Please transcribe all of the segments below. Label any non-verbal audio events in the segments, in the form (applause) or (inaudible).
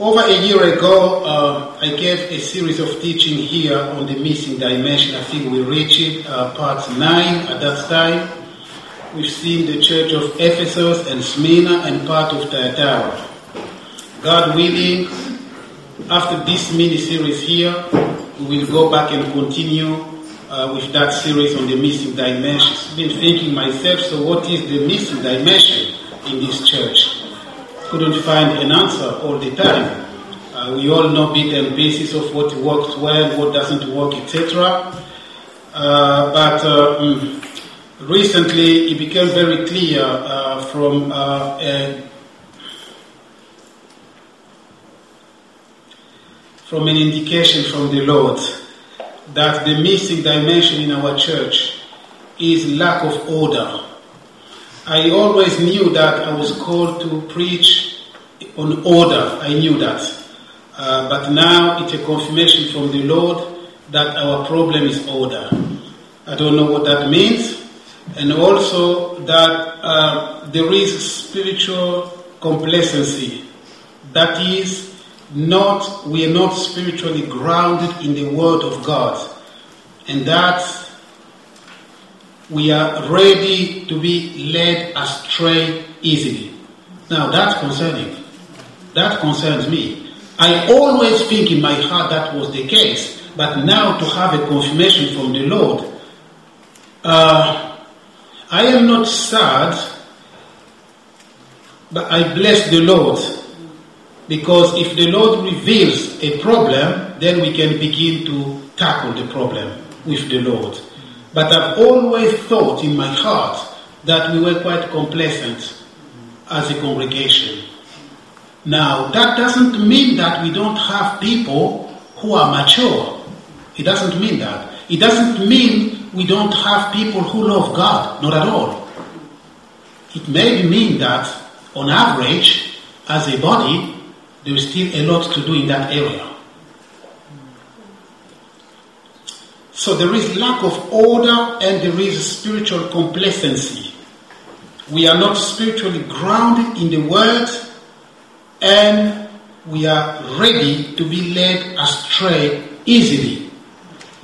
Over a year ago, uh, I gave a series of teaching here on the missing dimension. I think we reached uh, part 9 at that time. We've seen the church of Ephesus and Smyrna and part of Thyatira. God willing, after this mini series here, we will go back and continue uh, with that series on the missing dimensions. Been thinking myself, so what is the missing dimension in this church? Couldn't find an answer all the time. Uh, we all know bit and pieces of what works well, what doesn't work, etc. Uh, but uh, mm, recently it became very clear uh, from uh, a from an indication from the Lord that the missing dimension in our church is lack of order. I always knew that I was called to preach on order. I knew that. Uh, but now it's a confirmation from the Lord that our problem is order. I don't know what that means. And also that uh, there is spiritual complacency. That is, not we are not spiritually grounded in the word of God and that we are ready to be led astray easily. Now that's concerning. That concerns me. I always think in my heart that was the case, but now to have a confirmation from the Lord, uh, I am not sad, but I bless the Lord because if the Lord reveals a problem, then we can begin to tackle the problem with the Lord. But I've always thought in my heart that we were quite complacent as a congregation. Now, that doesn't mean that we don't have people who are mature. It doesn't mean that. It doesn't mean we don't have people who love God. Not at all. It may mean that, on average, as a body, there is still a lot to do in that area. So there is lack of order and there is spiritual complacency. We are not spiritually grounded in the Word and we are ready to be led astray easily.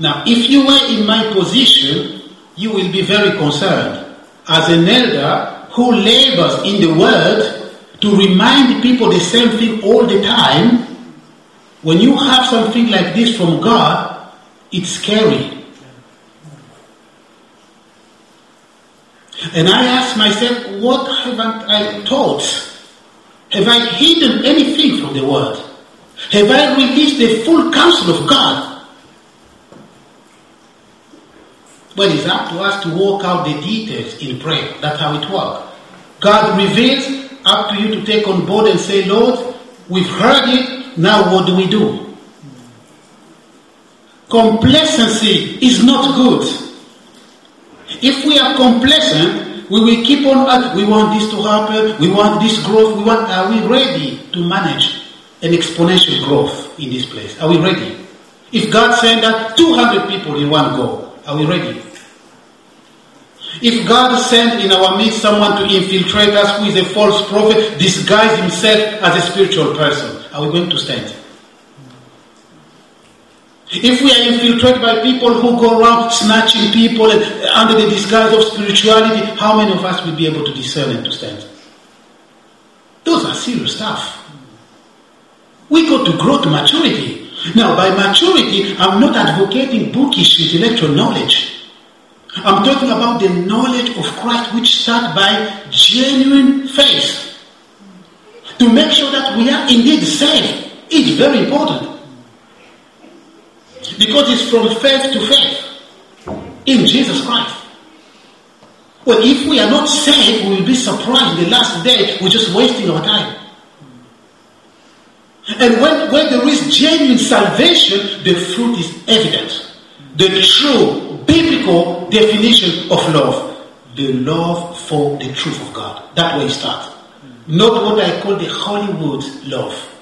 Now, if you were in my position, you will be very concerned. As an elder who labors in the Word to remind people the same thing all the time, when you have something like this from God, it's scary. And I ask myself, what haven't I taught? Have I hidden anything from the Word? Have I released the full counsel of God? Well, it's up to us to work out the details in prayer. That's how it works. God reveals, up to you to take on board and say, Lord, we've heard it, now what do we do? Complacency is not good. If we are complacent, we will keep on at, we want this to happen, we want this growth, we want, are we ready to manage an exponential growth in this place? Are we ready? If God sent that 200 people in one go, are we ready? If God sent in our midst someone to infiltrate us who is a false prophet, disguise himself as a spiritual person, are we going to stand? If we are infiltrated by people who go around snatching people and, under the disguise of spirituality, how many of us will be able to discern and to stand? Those are serious stuff. We got to grow to maturity. Now, by maturity, I'm not advocating bookish intellectual knowledge. I'm talking about the knowledge of Christ which starts by genuine faith. To make sure that we are indeed saved is very important. Because it's from faith to faith in Jesus Christ. Well, if we are not saved, we will be surprised the last day. We're just wasting our time. And when, when there is genuine salvation, the fruit is evident. The true biblical definition of love. The love for the truth of God. That way it starts. Not what I call the Hollywood love.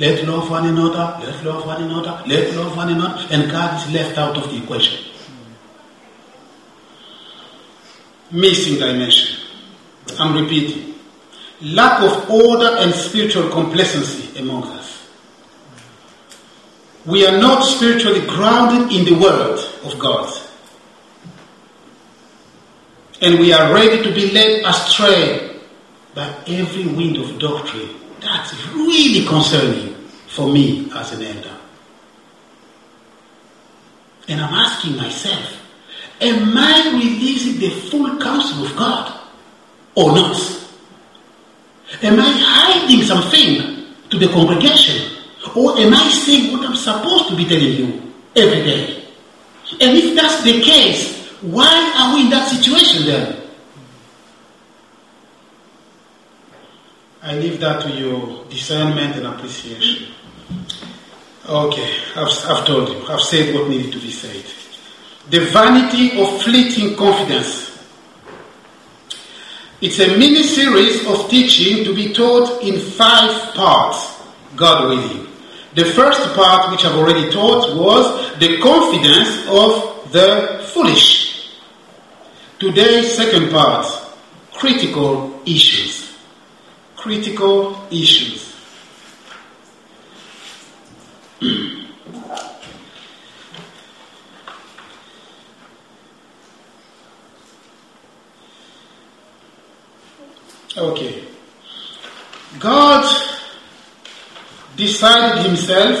Let love one another, let love one another, let love one another, and God is left out of the equation. Missing dimension. I'm repeating. Lack of order and spiritual complacency among us. we are not spiritually grounded in the Word of God. And we are ready to be led astray by every wind of doctrine. That's really concerning for me as an elder. And I'm asking myself, am I releasing the full counsel of God or not? Am I hiding something to the congregation? Or am I saying what I'm supposed to be telling you every day? And if that's the case, why are we in that situation then? I leave that to your discernment and appreciation. Okay, I've, I've told you, I've said what needed to be said. The vanity of fleeting confidence. It's a mini series of teaching to be taught in five parts, God willing. The first part, which I've already taught, was the confidence of the foolish. Today's second part, critical issues. Critical issues. (clears throat) okay. God decided himself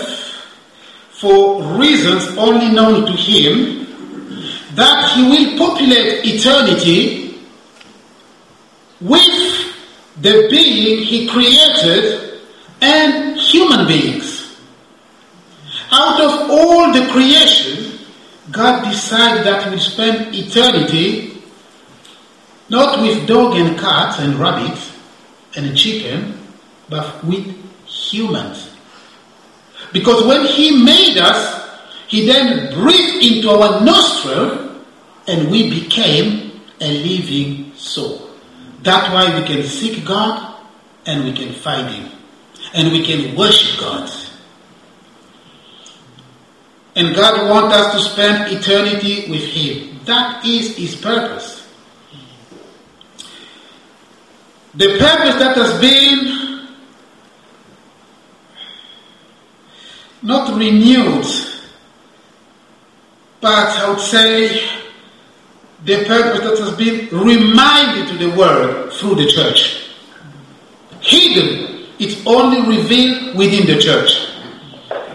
for reasons only known to him that he will populate eternity with the being he created and human beings. Out of all the creation, God decided that we spend eternity not with dog and cat and rabbit and chicken, but with humans. Because when he made us, he then breathed into our nostril and we became a living soul. That's why we can seek God and we can find him. And we can worship God. And God wants us to spend eternity with him. That is his purpose. The purpose that has been not renewed, but I would say the purpose that has been reminded to the world through the church. Hidden, it's only revealed within the church.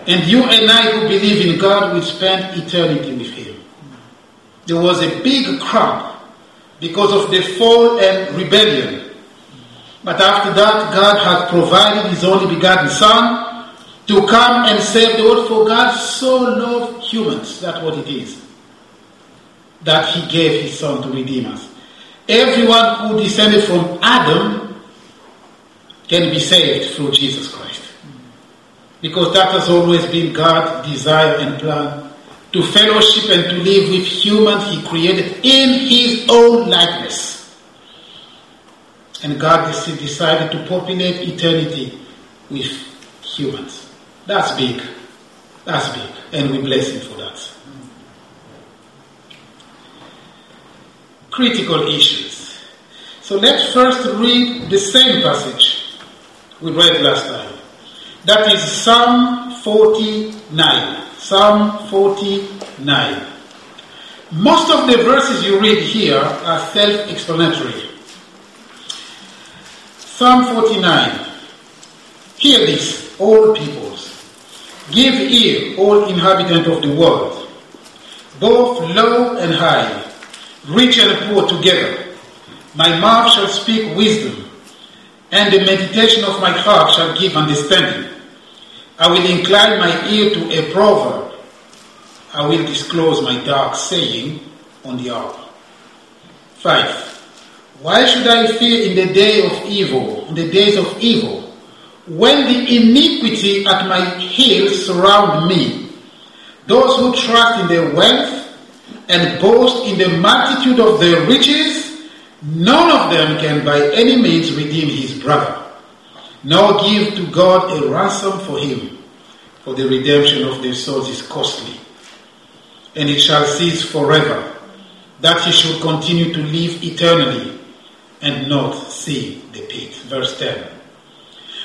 And you and I who believe in God will spend eternity with Him. There was a big crowd because of the fall and rebellion. But after that, God had provided His only begotten Son to come and save the world. For God so loved humans, that's what it is, that He gave His Son to redeem us. Everyone who descended from Adam can be saved through Jesus Christ. Because that has always been God's desire and plan to fellowship and to live with humans He created in His own likeness. And God decided to populate eternity with humans. That's big. That's big. And we bless Him for that. Critical issues. So let's first read the same passage we read last time. That is Psalm 49. Psalm 49. Most of the verses you read here are self explanatory. Psalm 49. Hear this, all peoples. Give ear, all inhabitants of the world, both low and high, rich and poor together. My mouth shall speak wisdom, and the meditation of my heart shall give understanding. I will incline my ear to a proverb. I will disclose my dark saying on the hour. 5. Why should I fear in the day of evil, in the days of evil, when the iniquity at my heels surround me? Those who trust in their wealth and boast in the multitude of their riches, none of them can by any means redeem his brother, nor give to God a ransom for him, for the redemption of their souls is costly. And it shall cease forever, that he should continue to live eternally and not see the pit. Verse 10.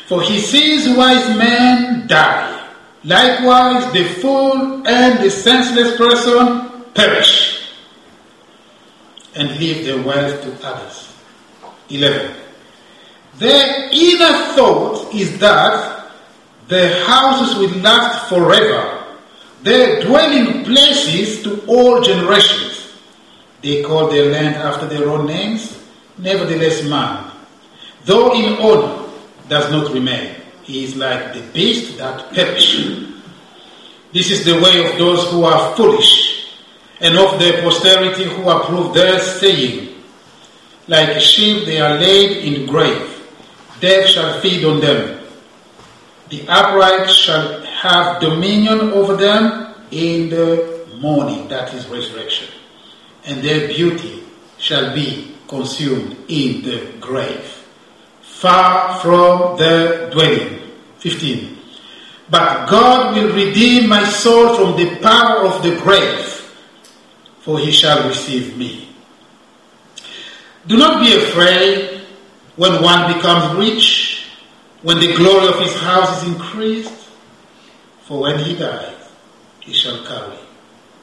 For he sees wise men die, Likewise, the fool and the senseless person perish and leave their wealth to others. 11. Their inner thought is that their houses will last forever, their dwelling places to all generations. They call their land after their own names, nevertheless, man, though in honor, does not remain. He is like the beast that perish. This is the way of those who are foolish, and of their posterity who approve their saying. Like sheep they are laid in grave. Death shall feed on them. The upright shall have dominion over them in the morning, that is resurrection. And their beauty shall be consumed in the grave, far from their dwelling. 15. But God will redeem my soul from the power of the grave, for he shall receive me. Do not be afraid when one becomes rich, when the glory of his house is increased, for when he dies, he shall carry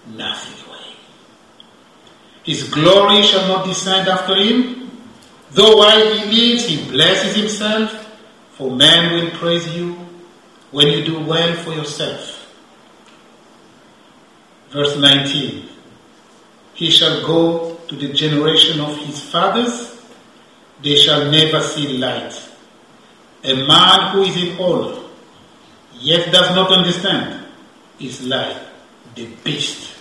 nothing away. His glory shall not descend after him, though while he lives he blesses himself, for men will praise you when you do well for yourself. Verse 19 He shall go to the generation of his fathers, they shall never see light. A man who is in honor, yet does not understand, is like the beast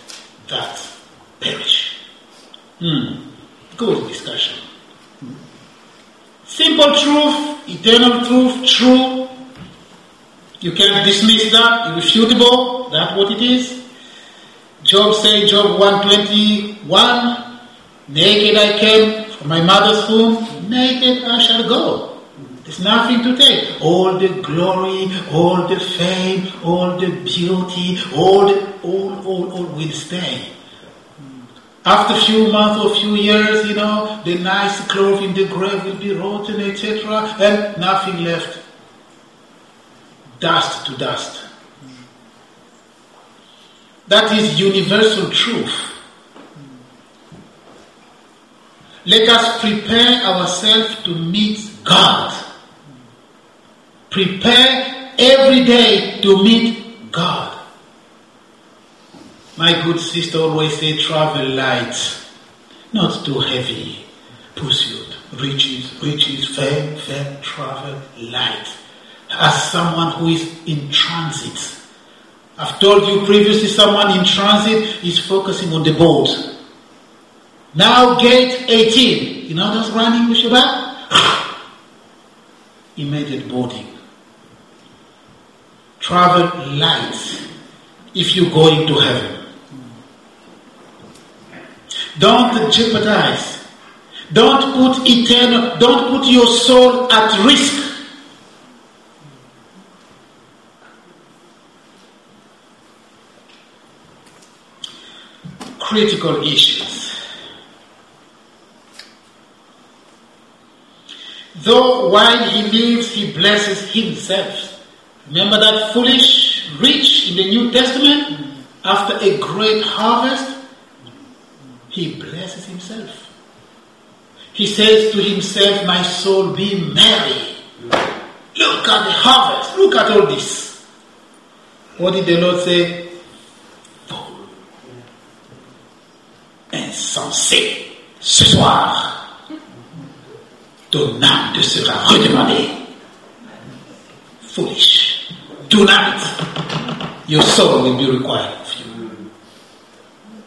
that perish. Hmm. Good discussion. Simple truth, eternal truth, true. You can't dismiss that, irrefutable, that's what it is. Job said, Job 121, naked I came from my mother's womb, naked I shall go. There's nothing to take. All the glory, all the fame, all the beauty, all, the, all, all, all will stay. After a few months or few years, you know, the nice clothes in the grave will be rotten, etc., and nothing left. Dust to dust. That is universal truth. Let us prepare ourselves to meet God. Prepare every day to meet God. My good sister always say travel light, not too heavy. Pursuit, riches, riches, fame, fame, travel light. As someone who is in transit. I've told you previously someone in transit is focusing on the boat. Now gate 18. You know those running with Shabbat? (sighs) Immediate boarding. Travel light if you're going to heaven. Don't jeopardize. Don't put eternal, don't put your soul at risk. Critical issues. Though while he lives, he blesses himself. Remember that foolish rich in the New Testament? After a great harvest, he blesses himself. He says to himself, My soul, be merry. Look at the harvest. Look at all this. What did the Lord say? Fool. Insensé. Ce soir, ton âme te sera redemandée. Foolish. Tonight, your soul will be required of you.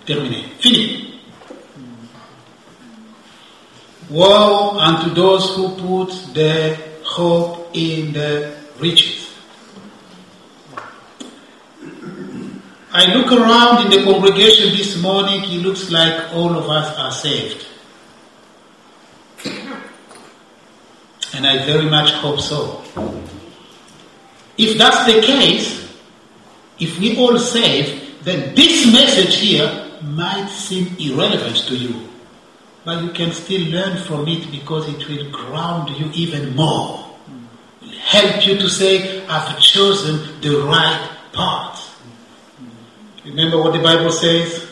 Terminé. Fini. Woe unto those who put their hope in the riches. I look around in the congregation this morning, it looks like all of us are saved. And I very much hope so. If that's the case, if we all save, then this message here might seem irrelevant to you. But you can still learn from it because it will ground you even more. Will help you to say, I've chosen the right path. Remember what the Bible says?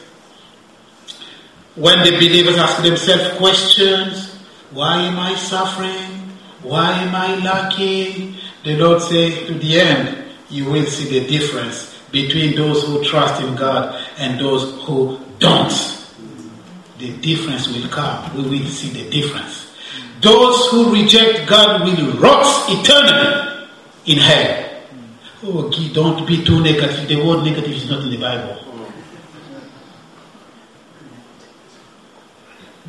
When the believers ask themselves questions, why am I suffering? Why am I lacking? The Lord says to the end, you will see the difference between those who trust in God and those who don't. The difference will come. We will see the difference. Those who reject God will rot eternally in hell. Oh, don't be too negative. The word negative is not in the Bible.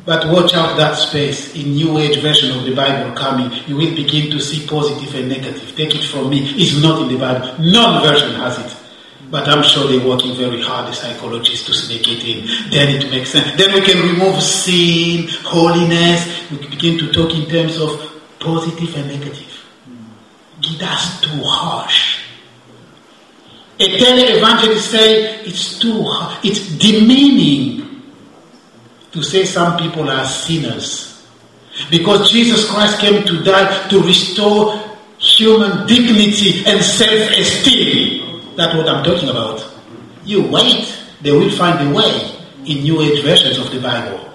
But watch out that space in New Age version of the Bible coming. You will begin to see positive and negative. Take it from me. It's not in the Bible. None version has it. But I'm sure they're working very hard, the psychologists, to sneak it in. Then it makes sense. Then we can remove sin, holiness. We begin to talk in terms of positive and negative. That's too harsh. A tele-evangelist say it's too harsh. It's demeaning to say some people are sinners. Because Jesus Christ came to die to restore human dignity and self-esteem. That's what I'm talking about. You wait, they will find a way in New Age versions of the Bible.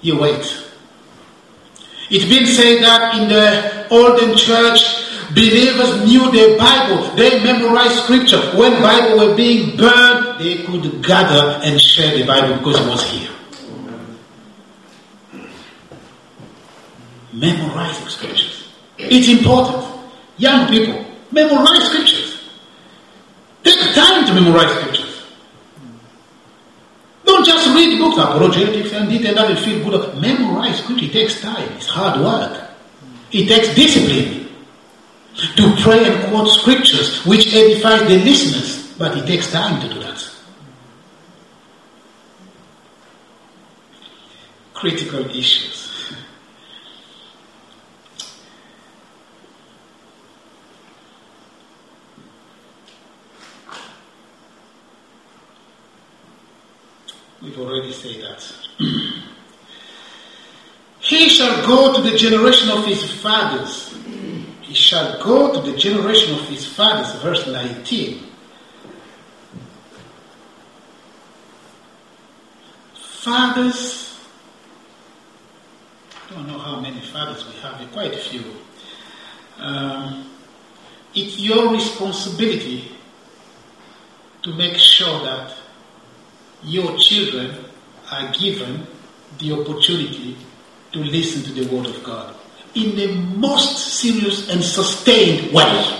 You wait. It's been said that in the olden church, believers knew the Bible. They memorized scripture. When Bible were being burned, they could gather and share the Bible because it was here. Memorizing scriptures. It's important. Young people, memorize scriptures. Take time to memorize scriptures. Don't just read books, apologetics and detail that will feel good. Memorize scripture. It takes time. It's hard work. It takes discipline to pray and quote scriptures which edifies the listeners, but it takes time to do that. Critical issues. We've already said that. (clears throat) he shall go to the generation of his fathers. He shall go to the generation of his fathers. Verse 19. Fathers, I don't know how many fathers we have, quite a few. Um, it's your responsibility to make sure that your children are given the opportunity to listen to the Word of God in the most serious and sustained way.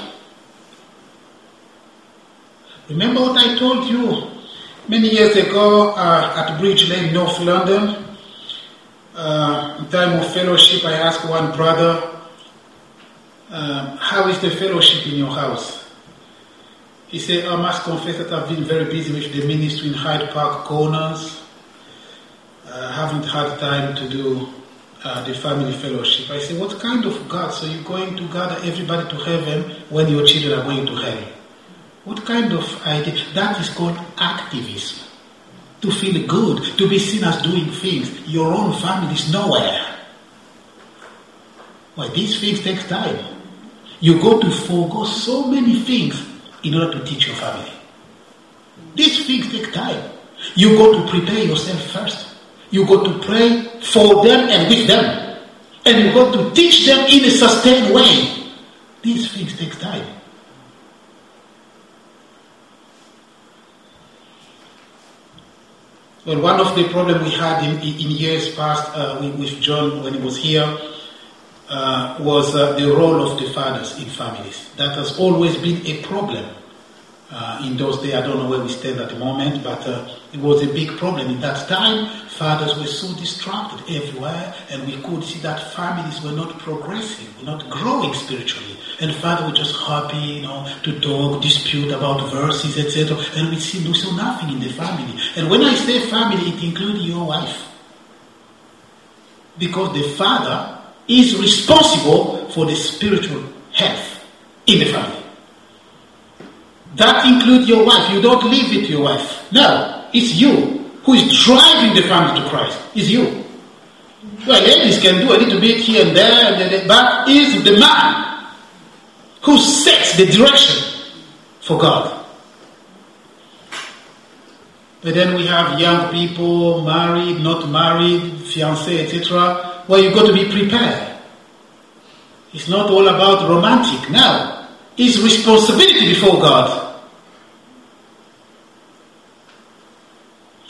Remember what I told you many years ago uh, at Bridge Lane, North London? Uh, in time of fellowship, I asked one brother, uh, How is the fellowship in your house? He said, I must confess that I've been very busy with the ministry in Hyde Park Corners. I uh, haven't had time to do uh, the family fellowship. I said, What kind of God? So you're going to gather everybody to heaven when your children are going to hell? What kind of idea? That is called activism. To feel good, to be seen as doing things. Your own family is nowhere. Why, these things take time. You go to forego so many things in order to teach your family. These things take time. You got to prepare yourself first. You got to pray for them and with them. And you got to teach them in a sustained way. These things take time. Well, one of the problems we had in, in years past uh, with John when he was here uh, was uh, the role of the fathers in families. That has always been a problem uh, in those days. I don't know where we stand at the moment, but uh, it was a big problem. In that time, fathers were so distracted everywhere, and we could see that families were not progressing, were not growing spiritually. And fathers were just happy, you know, to talk, dispute about verses, etc. And we see we saw nothing in the family. And when I say family, it includes your wife. Because the father is responsible for the spiritual health in the family. That includes your wife. You don't live with your wife. No, it's you who is driving the family to Christ. It's you. Well, ladies can do a little bit here and there, but it's the man who sets the direction for God. But then we have young people, married, not married, fiancé, etc., where you've got to be prepared. It's not all about romantic now. It's responsibility before God.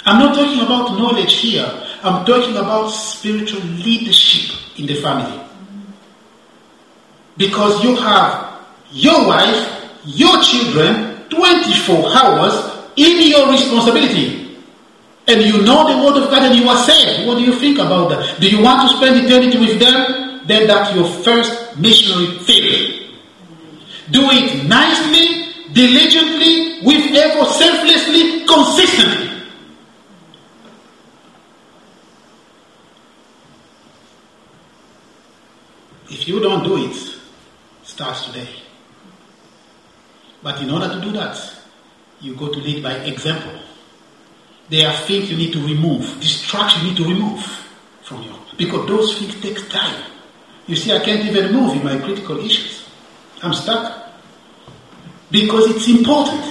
I'm not talking about knowledge here. I'm talking about spiritual leadership in the family. Because you have your wife, your children, 24 hours in your responsibility. And you know the word of God and you are saved. What do you think about that? Do you want to spend eternity with them? Then that's your first missionary field. Do it nicely, diligently, with effort, selflessly, consistently. If you don't do it, start today. But in order to do that, you go to lead by example. There are things you need to remove, distractions you need to remove from you. Because those things take time. You see, I can't even move in my critical issues. I'm stuck. Because it's important.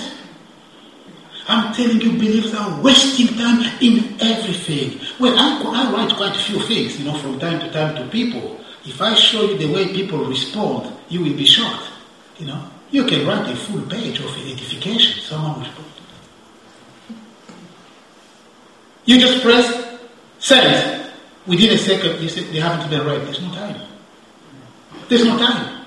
I'm telling you, believers are wasting time in everything. Well, I, I write quite a few things, you know, from time to time to people. If I show you the way people respond, you will be shocked, you know. You can write a full page of identification. Someone will put. You just press send. Within a second, you say they haven't been read. There's no time. There's no time.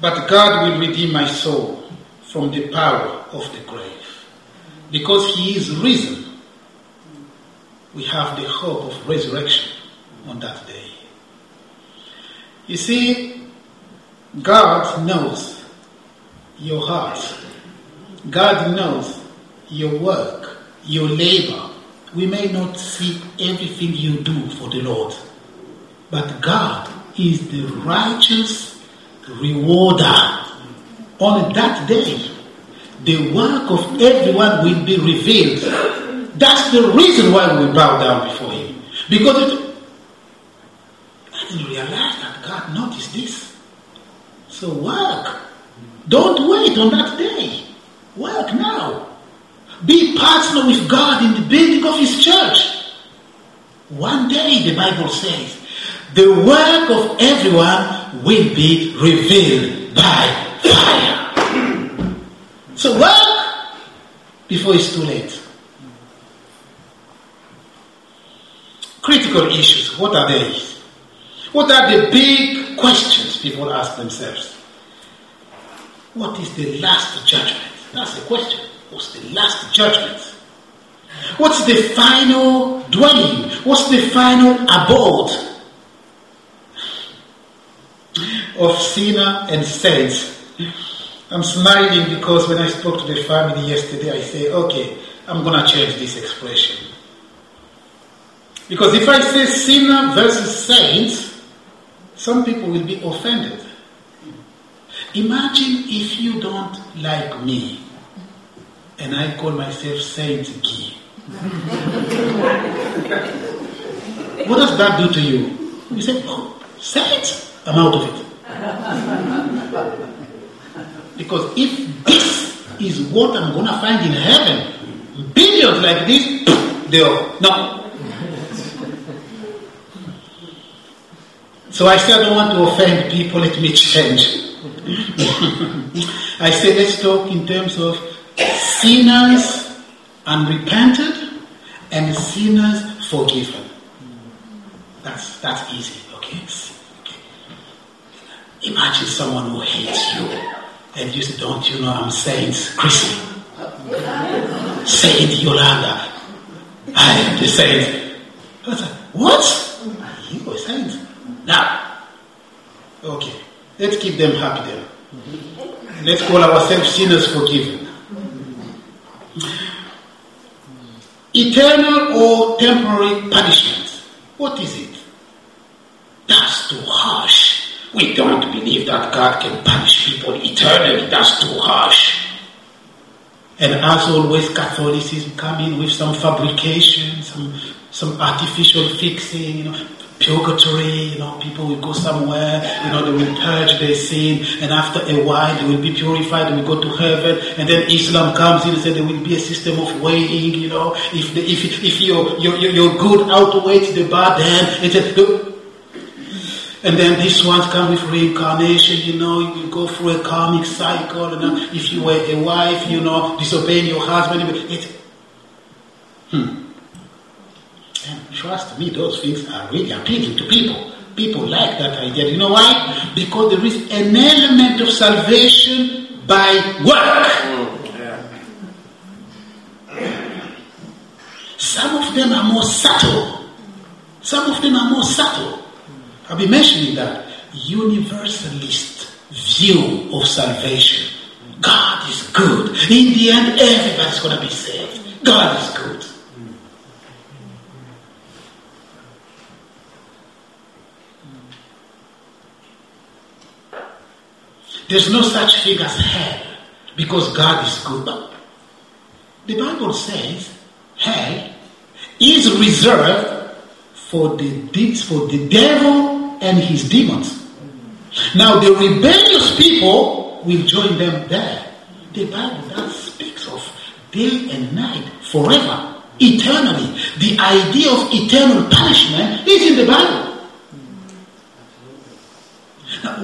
But God will redeem my soul from the power of the grave. Because He is risen we have the hope of resurrection on that day. You see, God knows your heart. God knows your work, your labor. We may not see everything you do for the Lord, but God is the righteous rewarder. On that day, the work of everyone will be revealed that's the reason why we bow down before Him. Because it, I didn't realize that God noticed this. So work. Don't wait on that day. Work now. Be partner with God in the building of His church. One day, the Bible says, the work of everyone will be revealed by fire. So work before it's too late. critical issues. What are they? What are the big questions people ask themselves? What is the last judgment? That's the question. What's the last judgment? What's the final dwelling? What's the final abode of sinner and saints? I'm smiling because when I spoke to the family yesterday, I say, okay, I'm going to change this expression. Because if I say sinner versus saint, some people will be offended. Imagine if you don't like me and I call myself Saint Guy. (laughs) what does that do to you? You say, oh, saint, I'm out of it. because if this is what I'm going to find in heaven, billions like this, they're, no, So I said, I don't want to offend people, let me change. (laughs) I said, let's talk in terms of sinners unrepented and sinners forgiven. That's, that's easy, okay? okay? Imagine someone who hates you and you say, don't you know I'm Saint Chrissy? Saint Yolanda. I am the saint. What? You are saint. Now, okay, let's keep them happy then. Let's call ourselves sinners forgiven. Eternal or temporary punishment. What is it? That's too harsh. We don't believe that God can punish people eternally. That's too harsh. And as always, Catholicism come in with some fabrication, some some artificial fixing, you know, purgatory, you know, people will go somewhere, you know, they will purge their sin, and after a while they will be purified, they will go to heaven, and then Islam comes in and says there will be a system of weighing, you know, if the, if if your your your good outweighs the bad, then it's a, and then this one come with reincarnation, you know, you go through a karmic cycle, and uh, if you were a wife, you know, disobeying your husband, it, hmm. Trust me, those things are really appealing to people. People like that idea. You know why? Because there is an element of salvation by work. Some of them are more subtle. Some of them are more subtle. I'll be mentioning that universalist view of salvation. God is good. In the end, everybody's going to be saved. God is good. There's no such thing as hell because God is good. But the Bible says hell is reserved for the deeds for the devil and his demons. Now the rebellious people will join them there. The Bible that speaks of day and night forever, eternally. The idea of eternal punishment is in the Bible.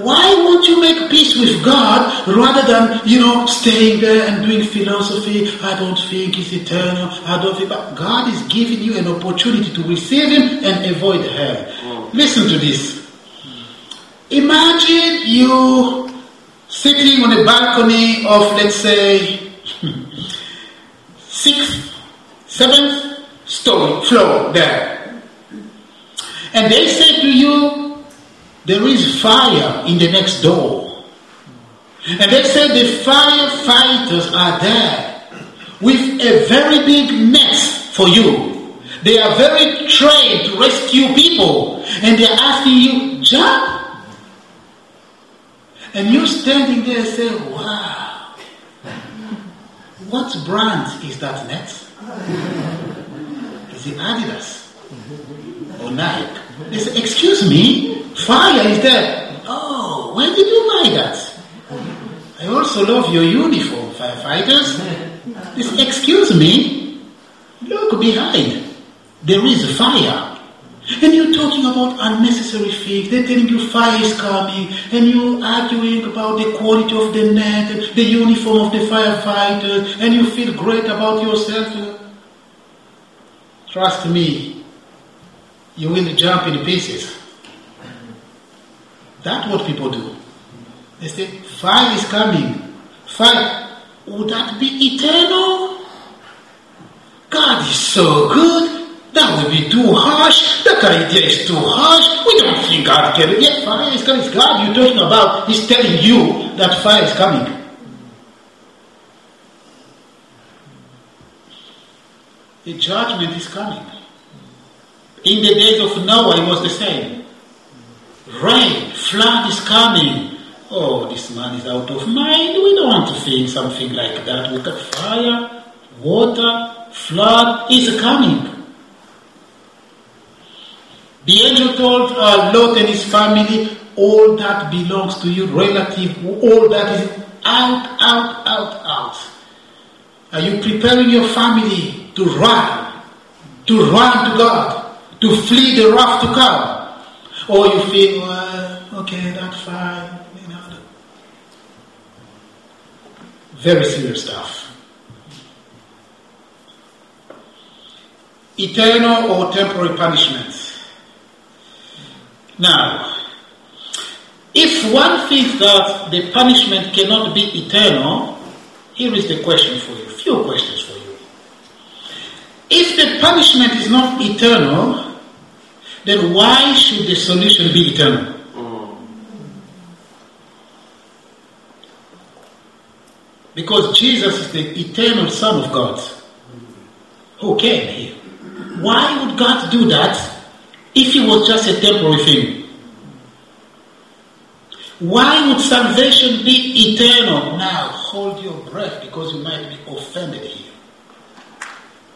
Why won't you make peace with God rather than, you know, staying there and doing philosophy? I don't think it's eternal. I don't think. But God is giving you an opportunity to receive Him and avoid hell. Mm. Listen to this. Imagine you sitting on a balcony of, let's say, (laughs) sixth, seventh story floor there. And they say to you, there is fire in the next door. And they say the firefighters are there with a very big net for you. They are very trained to rescue people. And they are asking you, jump. And you're standing there and say, wow. What brand is that net? Is it Adidas? Or Nike? They say, excuse me, fire is there. Oh, where did you buy that? I also love your uniform, firefighters. They say, excuse me, look behind. There is fire. And you're talking about unnecessary things. They're telling you fire is coming, and you're arguing about the quality of the net, the uniform of the firefighters, and you feel great about yourself. Trust me, you will jump in pieces. That's what people do. They say, fire is coming. Fire. Would that be eternal? God is so good. That would be too harsh. That idea is too harsh. We don't think God can. Yeah, fire is coming. It's God you're talking about. He's telling you that fire is coming. The judgment is coming. In the days of Noah, it was the same. Rain, flood is coming. Oh, this man is out of mind. We don't want to think something like that. We got fire, water, flood is coming. The angel told uh, Lot and his family, all that belongs to you, relative, all that is out, out, out, out. Are you preparing your family to run, to run to God? To flee the wrath to come. Or you feel, well, okay, that's fine. You know, very serious stuff. Eternal or temporary punishments. Now, if one thinks that the punishment cannot be eternal, here is the question for you. Few questions for you. If the punishment is not eternal, then why should the solution be eternal? Because Jesus is the eternal Son of God who came here. Why would God do that if it was just a temporary thing? Why would salvation be eternal? Now hold your breath because you might be offended here.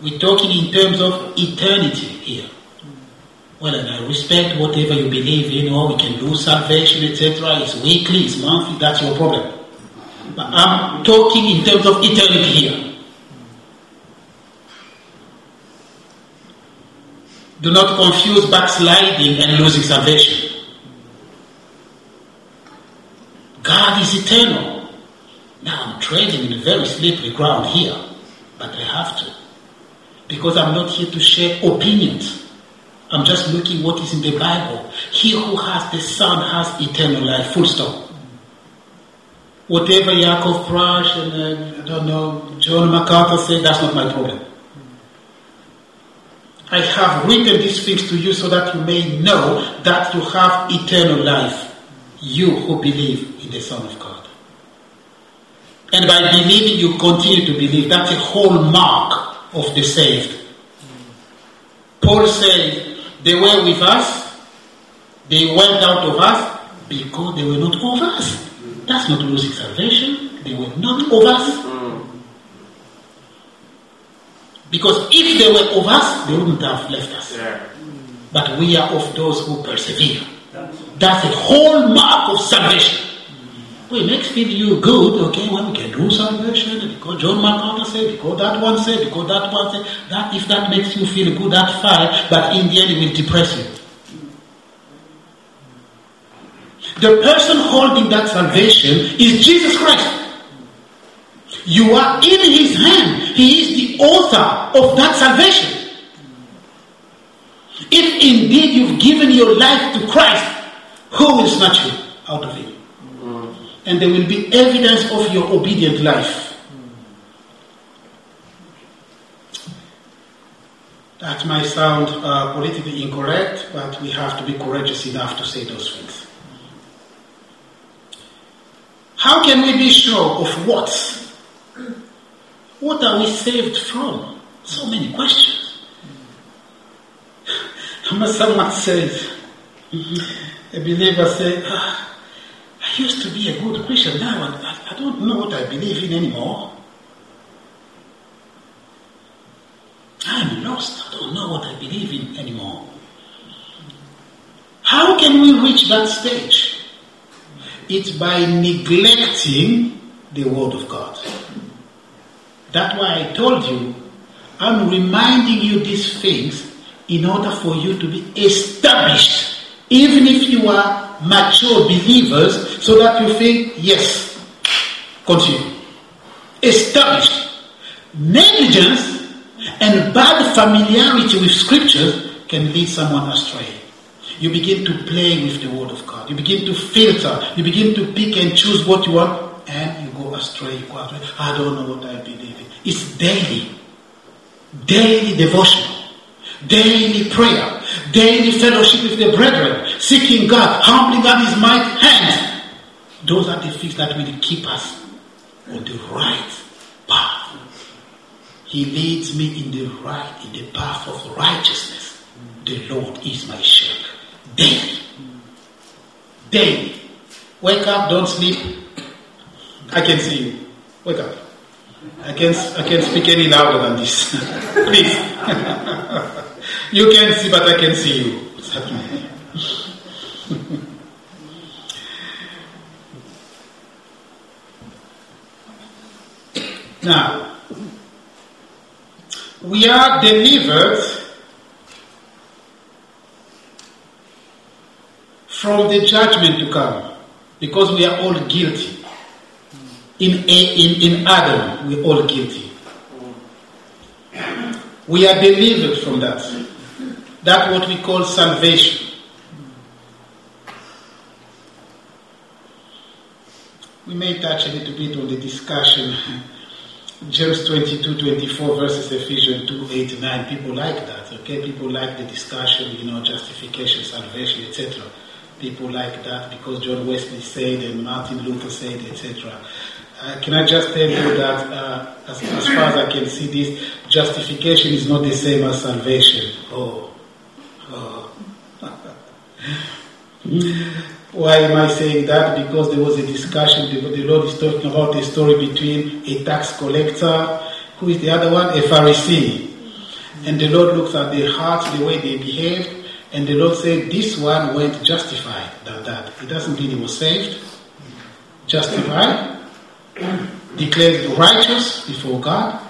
We're talking in terms of eternity here. Well, and I respect whatever you believe in, or we can do salvation, etc. It's weekly, it's monthly, that's your problem. But I'm talking in terms of eternity here. Do not confuse backsliding and losing salvation. God is eternal. Now I'm treading in a very slippery ground here, but I have to. Because I'm not here to share opinions. I'm just looking what is in the Bible. He who has the Son has eternal life, full stop. Whatever Yaakov Prasch and uh, I don't know, John MacArthur said, that's not my problem. I have written these things to you so that you may know that you have eternal life, you who believe in the Son of God. And by believing, you continue to believe. That's a hallmark of the saved. Paul said, they were with us, they went out of us because they were not of us. That's not losing salvation. They were not of us. Because if they were of us, they wouldn't have left us. Yeah. But we are of those who persevere. That's a hallmark of salvation. Makes feel you good, okay, well, we can do salvation because John MacArthur said, because that one said, because that one said, that if that makes you feel good, that's fine, but in the end it will depress you. The person holding that salvation is Jesus Christ. You are in his hand. He is the author of that salvation. If indeed you've given your life to Christ, who will snatch you out of it? And there will be evidence of your obedient life. That might sound uh, politically incorrect, but we have to be courageous enough to say those things. How can we be sure of what? What are we saved from? So many questions. (laughs) Someone says, (laughs) a believer says, ah, used to be a good Christian, now I, I don't know what I believe in anymore. I'm lost, I don't know what I believe in anymore. How can we reach that stage? It's by neglecting the Word of God. That's why I told you, I'm reminding you these things in order for you to be established, even if you are mature believers, so that you think, yes, continue. Established. Negligence and bad familiarity with scriptures can lead someone astray. You begin to play with the Word of God. You begin to filter. You begin to pick and choose what you want, and you go astray. You go astray. I don't know what I believe in. It's daily. Daily devotion. Daily prayer. Daily fellowship with the brethren. Seeking God. Humbling on His mighty hand. Those are the things that will keep us on the right path. He leads me in the right, in the path of righteousness. The Lord is my shepherd. Daily. Daily. Wake up, don't sleep. I can see you. Wake up. I can't, I can't speak any louder than this. (laughs) Please. (laughs) you can't see, but I can see you. What's happening? now, we are delivered from the judgment to come because we are all guilty. In, in, in Adam, we're all guilty. We are delivered from that. That's what we call salvation. We may touch a little bit on the discussion. James 22, 24 verses Ephesians 2, 8, 9. People like that, okay? People like the discussion, you know, justification, salvation, etc. People like that because John Wesley said and Martin Luther said, etc. Uh, can I just tell you that uh, as, as far as I can see this, justification is not the same as salvation. Oh. Why am I saying that? Because there was a discussion, the, Lord is talking about a story between a tax collector, who is the other one? A Pharisee. And the Lord looks at their hearts, the way they behaved, and the Lord said, This one went justified than that. It doesn't mean he was saved. Justified, declared righteous before God.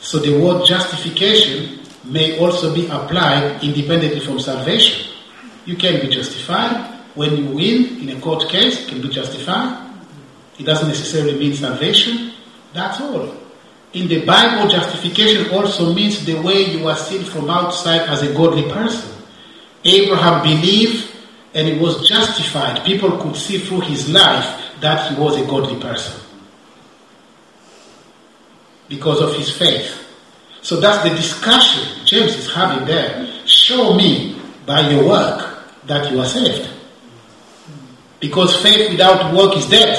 So the word justification may also be applied independently from salvation. You can be justified when you win in a court case, can be justified. It doesn't necessarily mean salvation. That's all. In the Bible, justification also means the way you are seen from outside as a godly person. Abraham believed and he was justified. People could see through his life that he was a godly person because of his faith. So that's the discussion James is having there. Show me by your work that you are saved. Because faith without work is dead.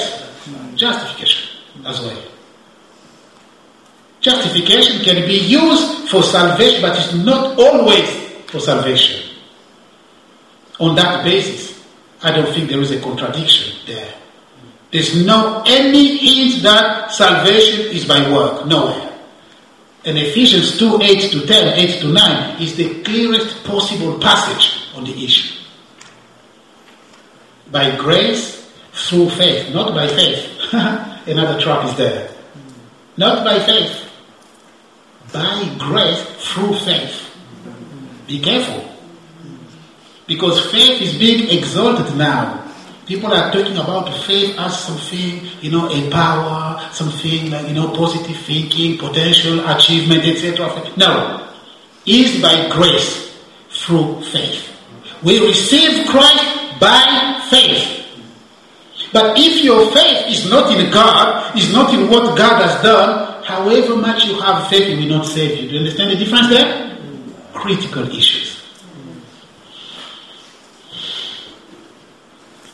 Justification as well. Justification can be used for salvation, but it's not always for salvation. On that basis, I don't think there is a contradiction there. There's no any hint that salvation is by work. Nowhere. And Ephesians 2 8 to 10, 8 to 9 is the clearest possible passage on the issue. By grace through faith, not by faith. (laughs) Another trap is there. Not by faith. By grace through faith. Be careful. Because faith is being exalted now. People are talking about faith as something, you know, a power, something like, you know, positive thinking, potential, achievement, etc. No. Is by grace through faith. We receive Christ by faith. But if your faith is not in God, is not in what God has done, however much you have faith, it will not save you. Do you understand the difference there? Critical issues.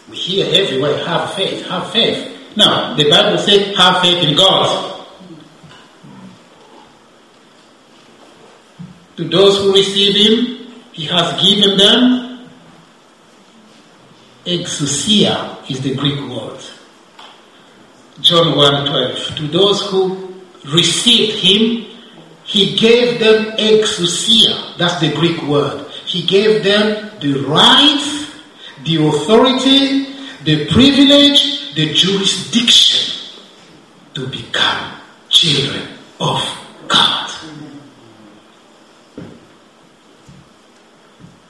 We hear everywhere, have faith, have faith. Now, the Bible says, have faith in God. To those who receive Him, He has given them exousia is the Greek word. John 1 12. To those who received Him, He gave them exousia. That's the Greek word. He gave them the right the authority, the privilege, the jurisdiction to become children of God.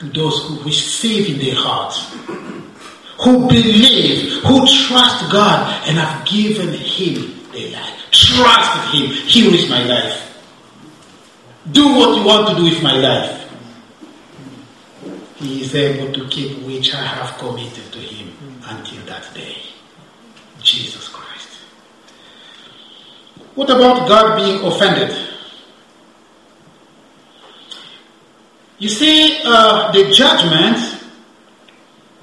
To those who receive in their hearts, who believe, who trust God and have given Him their life. Trust Him. Here is my life. Do what you want to do with my life he is able to keep which I have committed to him until that day. Jesus Christ. What about God being offended? You see, uh, the judgment,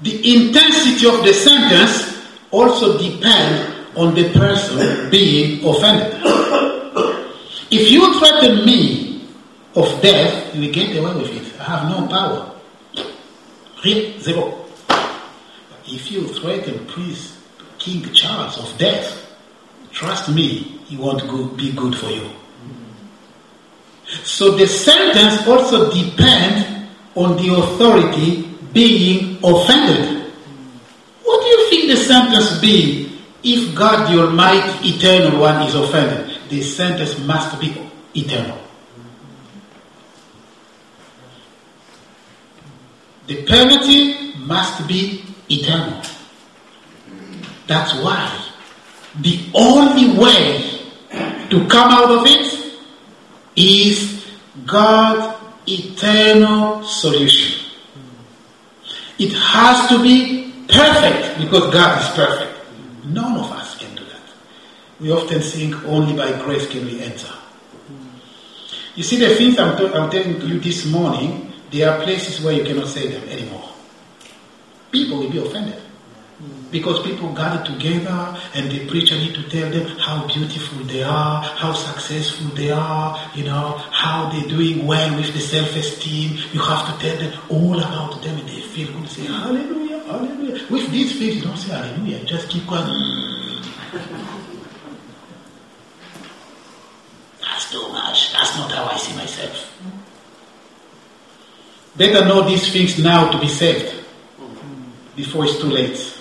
the intensity of the sentence also depend on the person being offended. If you threaten me of death, you will get away with it. I have no power. Zero. If you threaten Prince King Charles of death, trust me, it won't go, be good for you. So the sentence also depends on the authority being offended. What do you think the sentence be if God the Almighty Eternal One is offended? The sentence must be eternal. The penalty must be eternal. That's why the only way to come out of it is God's eternal solution. It has to be perfect because God is perfect. None of us can do that. We often think only by grace can we enter. You see, the things I'm, t- I'm telling you this morning there are places where you cannot say them anymore. People will be offended. Because people gather together and the preacher need to tell them how beautiful they are, how successful they are, you know, how they're doing well with the self-esteem. You have to tell them all about them and they feel good. Say hallelujah, hallelujah. With these faith, you don't say hallelujah. Just keep quiet. (laughs) That's too much. That's not how I see myself. Better know these things now to be saved before it's too late.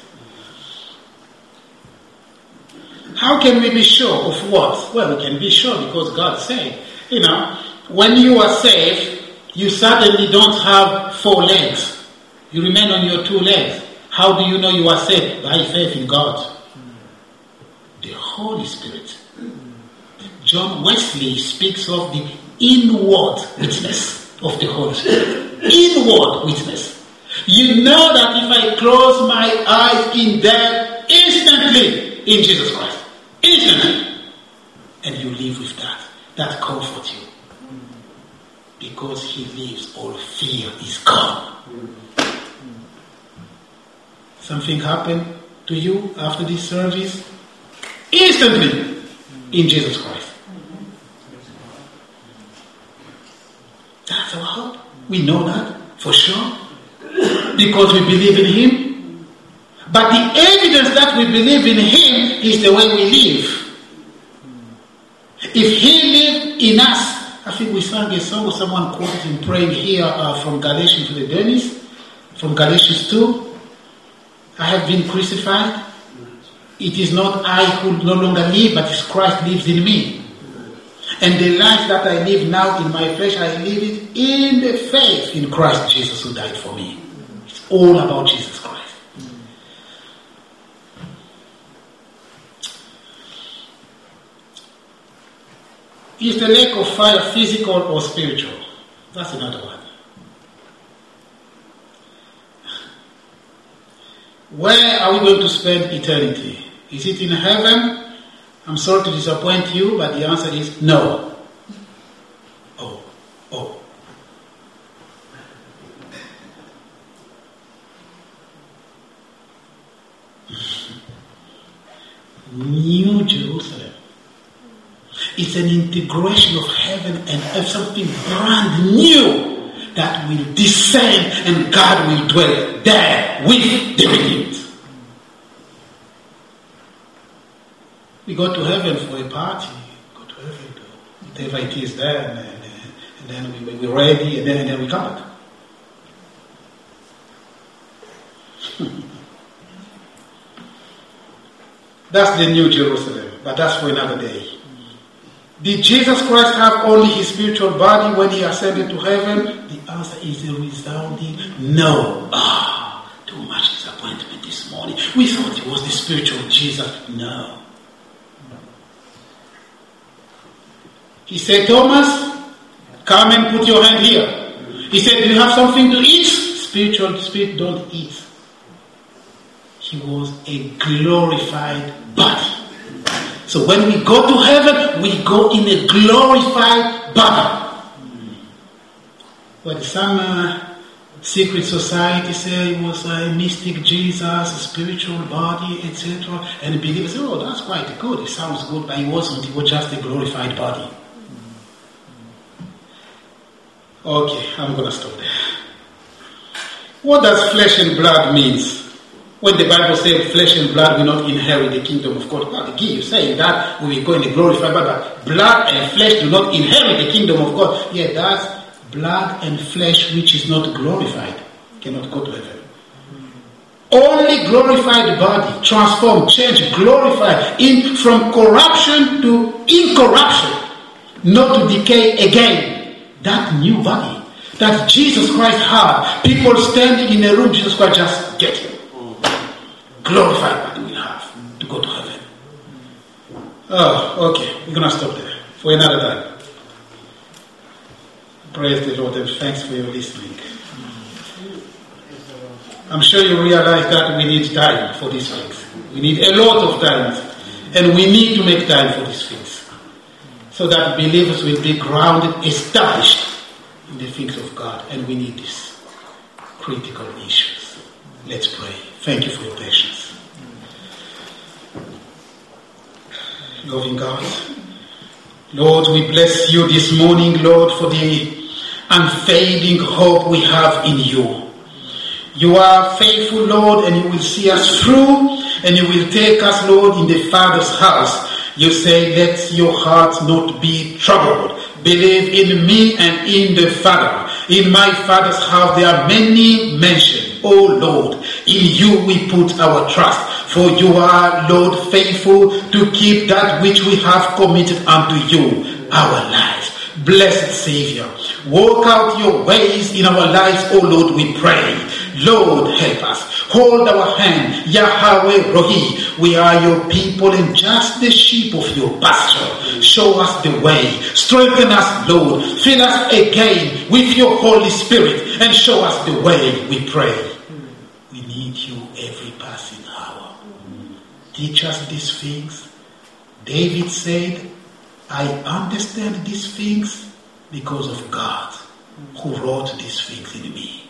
How can we be sure of what? Well, we can be sure because God said, you know, when you are saved, you suddenly don't have four legs. You remain on your two legs. How do you know you are saved? By faith in God. The Holy Spirit. John Wesley speaks of the inward witness of the Holy Spirit. Inward witness. You know that if I close my eyes in death, instantly in Jesus Christ. And you live with that. That comforts you. Because he lives, all fear is gone. Something happened to you after this service? Instantly in Jesus Christ. That's our hope. We know that for sure because we believe in Him. But the evidence that we believe in Him is the way we live. If He lived in us, I think we sang a song, someone quoted in praying here uh, from Galatians to the Dennis, from Galatians 2. I have been crucified. It is not I who no longer live, but it's Christ lives in me. And the life that I live now in my flesh, I live it in the faith in Christ Jesus who died for me. It's all about Jesus Christ. Is the lake of fire physical or spiritual? That's another one. Where are we going to spend eternity? Is it in heaven? I'm sorry to disappoint you, but the answer is no. Oh, oh. New Jerusalem. It's an integration of heaven and earth, something brand new that will descend and God will dwell there with the redeemed. We go to heaven for a party, go to heaven, whatever it is there, and, and, and then we, we're ready, and then, and then we come back. (laughs) that's the New Jerusalem, but that's for another day. Did Jesus Christ have only his spiritual body when he ascended to heaven? The answer is a resounding no. Ah, too much disappointment this morning. We thought it was the spiritual Jesus. No. He said, Thomas, come and put your hand here. He said, Do you have something to eat? Spiritual spirit don't eat. He was a glorified body. So when we go to heaven, we go in a glorified body. But some uh, secret society say it was a mystic Jesus, a spiritual body, etc. And believers say, oh, that's quite good. It sounds good, but it wasn't. It was just a glorified body. Okay, I'm going to stop there. What does flesh and blood means? When the Bible says flesh and blood will not inherit the kingdom of God, well, again, you saying that we will go in the glorified but blood and flesh do not inherit the kingdom of God. Yeah, that's blood and flesh which is not glorified cannot go to heaven. Only glorified body, transformed, changed, glorified in from corruption to incorruption, not to decay again. That new body that Jesus Christ had, people standing in a room, Jesus Christ just get him glorified body we'll have to go to heaven. Oh, okay. We're going to stop there for another time. Praise the Lord and thanks for your listening. I'm sure you realize that we need time for these things. We need a lot of time. And we need to make time for these things. So that believers will be grounded, established in the things of God. And we need these critical issues. Let's pray. Thank you for your patience. Loving God. Lord, we bless you this morning, Lord, for the unfading hope we have in you. You are faithful, Lord, and you will see us through, and you will take us, Lord, in the Father's house. You say, let your heart not be troubled. Believe in me and in the Father In my Father's house there are many mansions. O Lord, in you we put our trust. For you are, Lord, faithful to keep that which we have committed unto you, our lives. Blessed Savior, walk out your ways in our lives, O Lord, we pray. Lord, help us. Hold our hand, Yahweh Rohi. We are your people and just the sheep of your pasture. Show us the way. Strengthen us, Lord. Fill us again with your Holy Spirit and show us the way, we pray. We need you every passing hour. Teach us these things. David said, I understand these things because of God who wrote these things in me.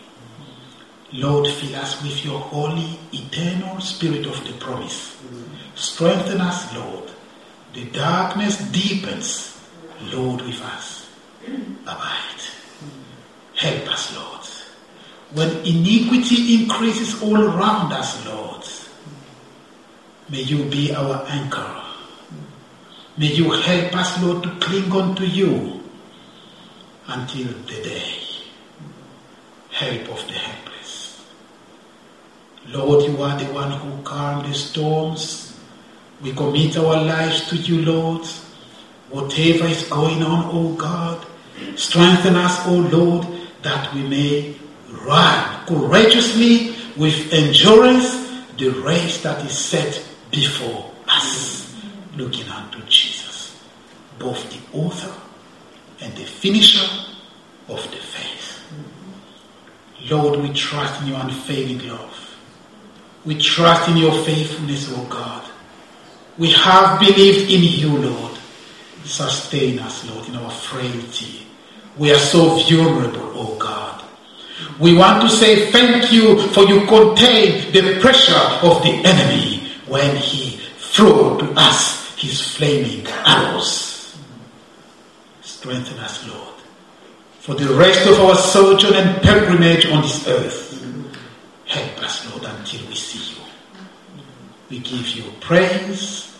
Lord, fill us with your holy, eternal spirit of the promise. Strengthen us, Lord. The darkness deepens, Lord, with us. Abide. Help us, Lord. When iniquity increases all around us, Lord, may you be our anchor. May you help us, Lord, to cling on to you until the day. Help of the helpless. Lord, you are the one who calms the storms. We commit our lives to you, Lord. Whatever is going on, O God, strengthen us, O Lord, that we may run courageously with endurance the race that is set before us, looking unto Jesus, both the author and the finisher of the faith. Lord, we trust in your unfailing love. We trust in your faithfulness, O God. We have believed in you, Lord. Sustain us, Lord, in our frailty. We are so vulnerable, O God. We want to say thank you for you contain the pressure of the enemy when he threw to us his flaming arrows. Strengthen us, Lord, for the rest of our sojourn and pilgrimage on this earth. Help us, Lord, until we see you. We give you praise.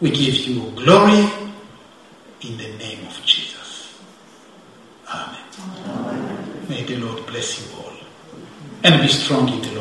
We give you glory in the name of Jesus. Amen. May the Lord bless you all and be strong in the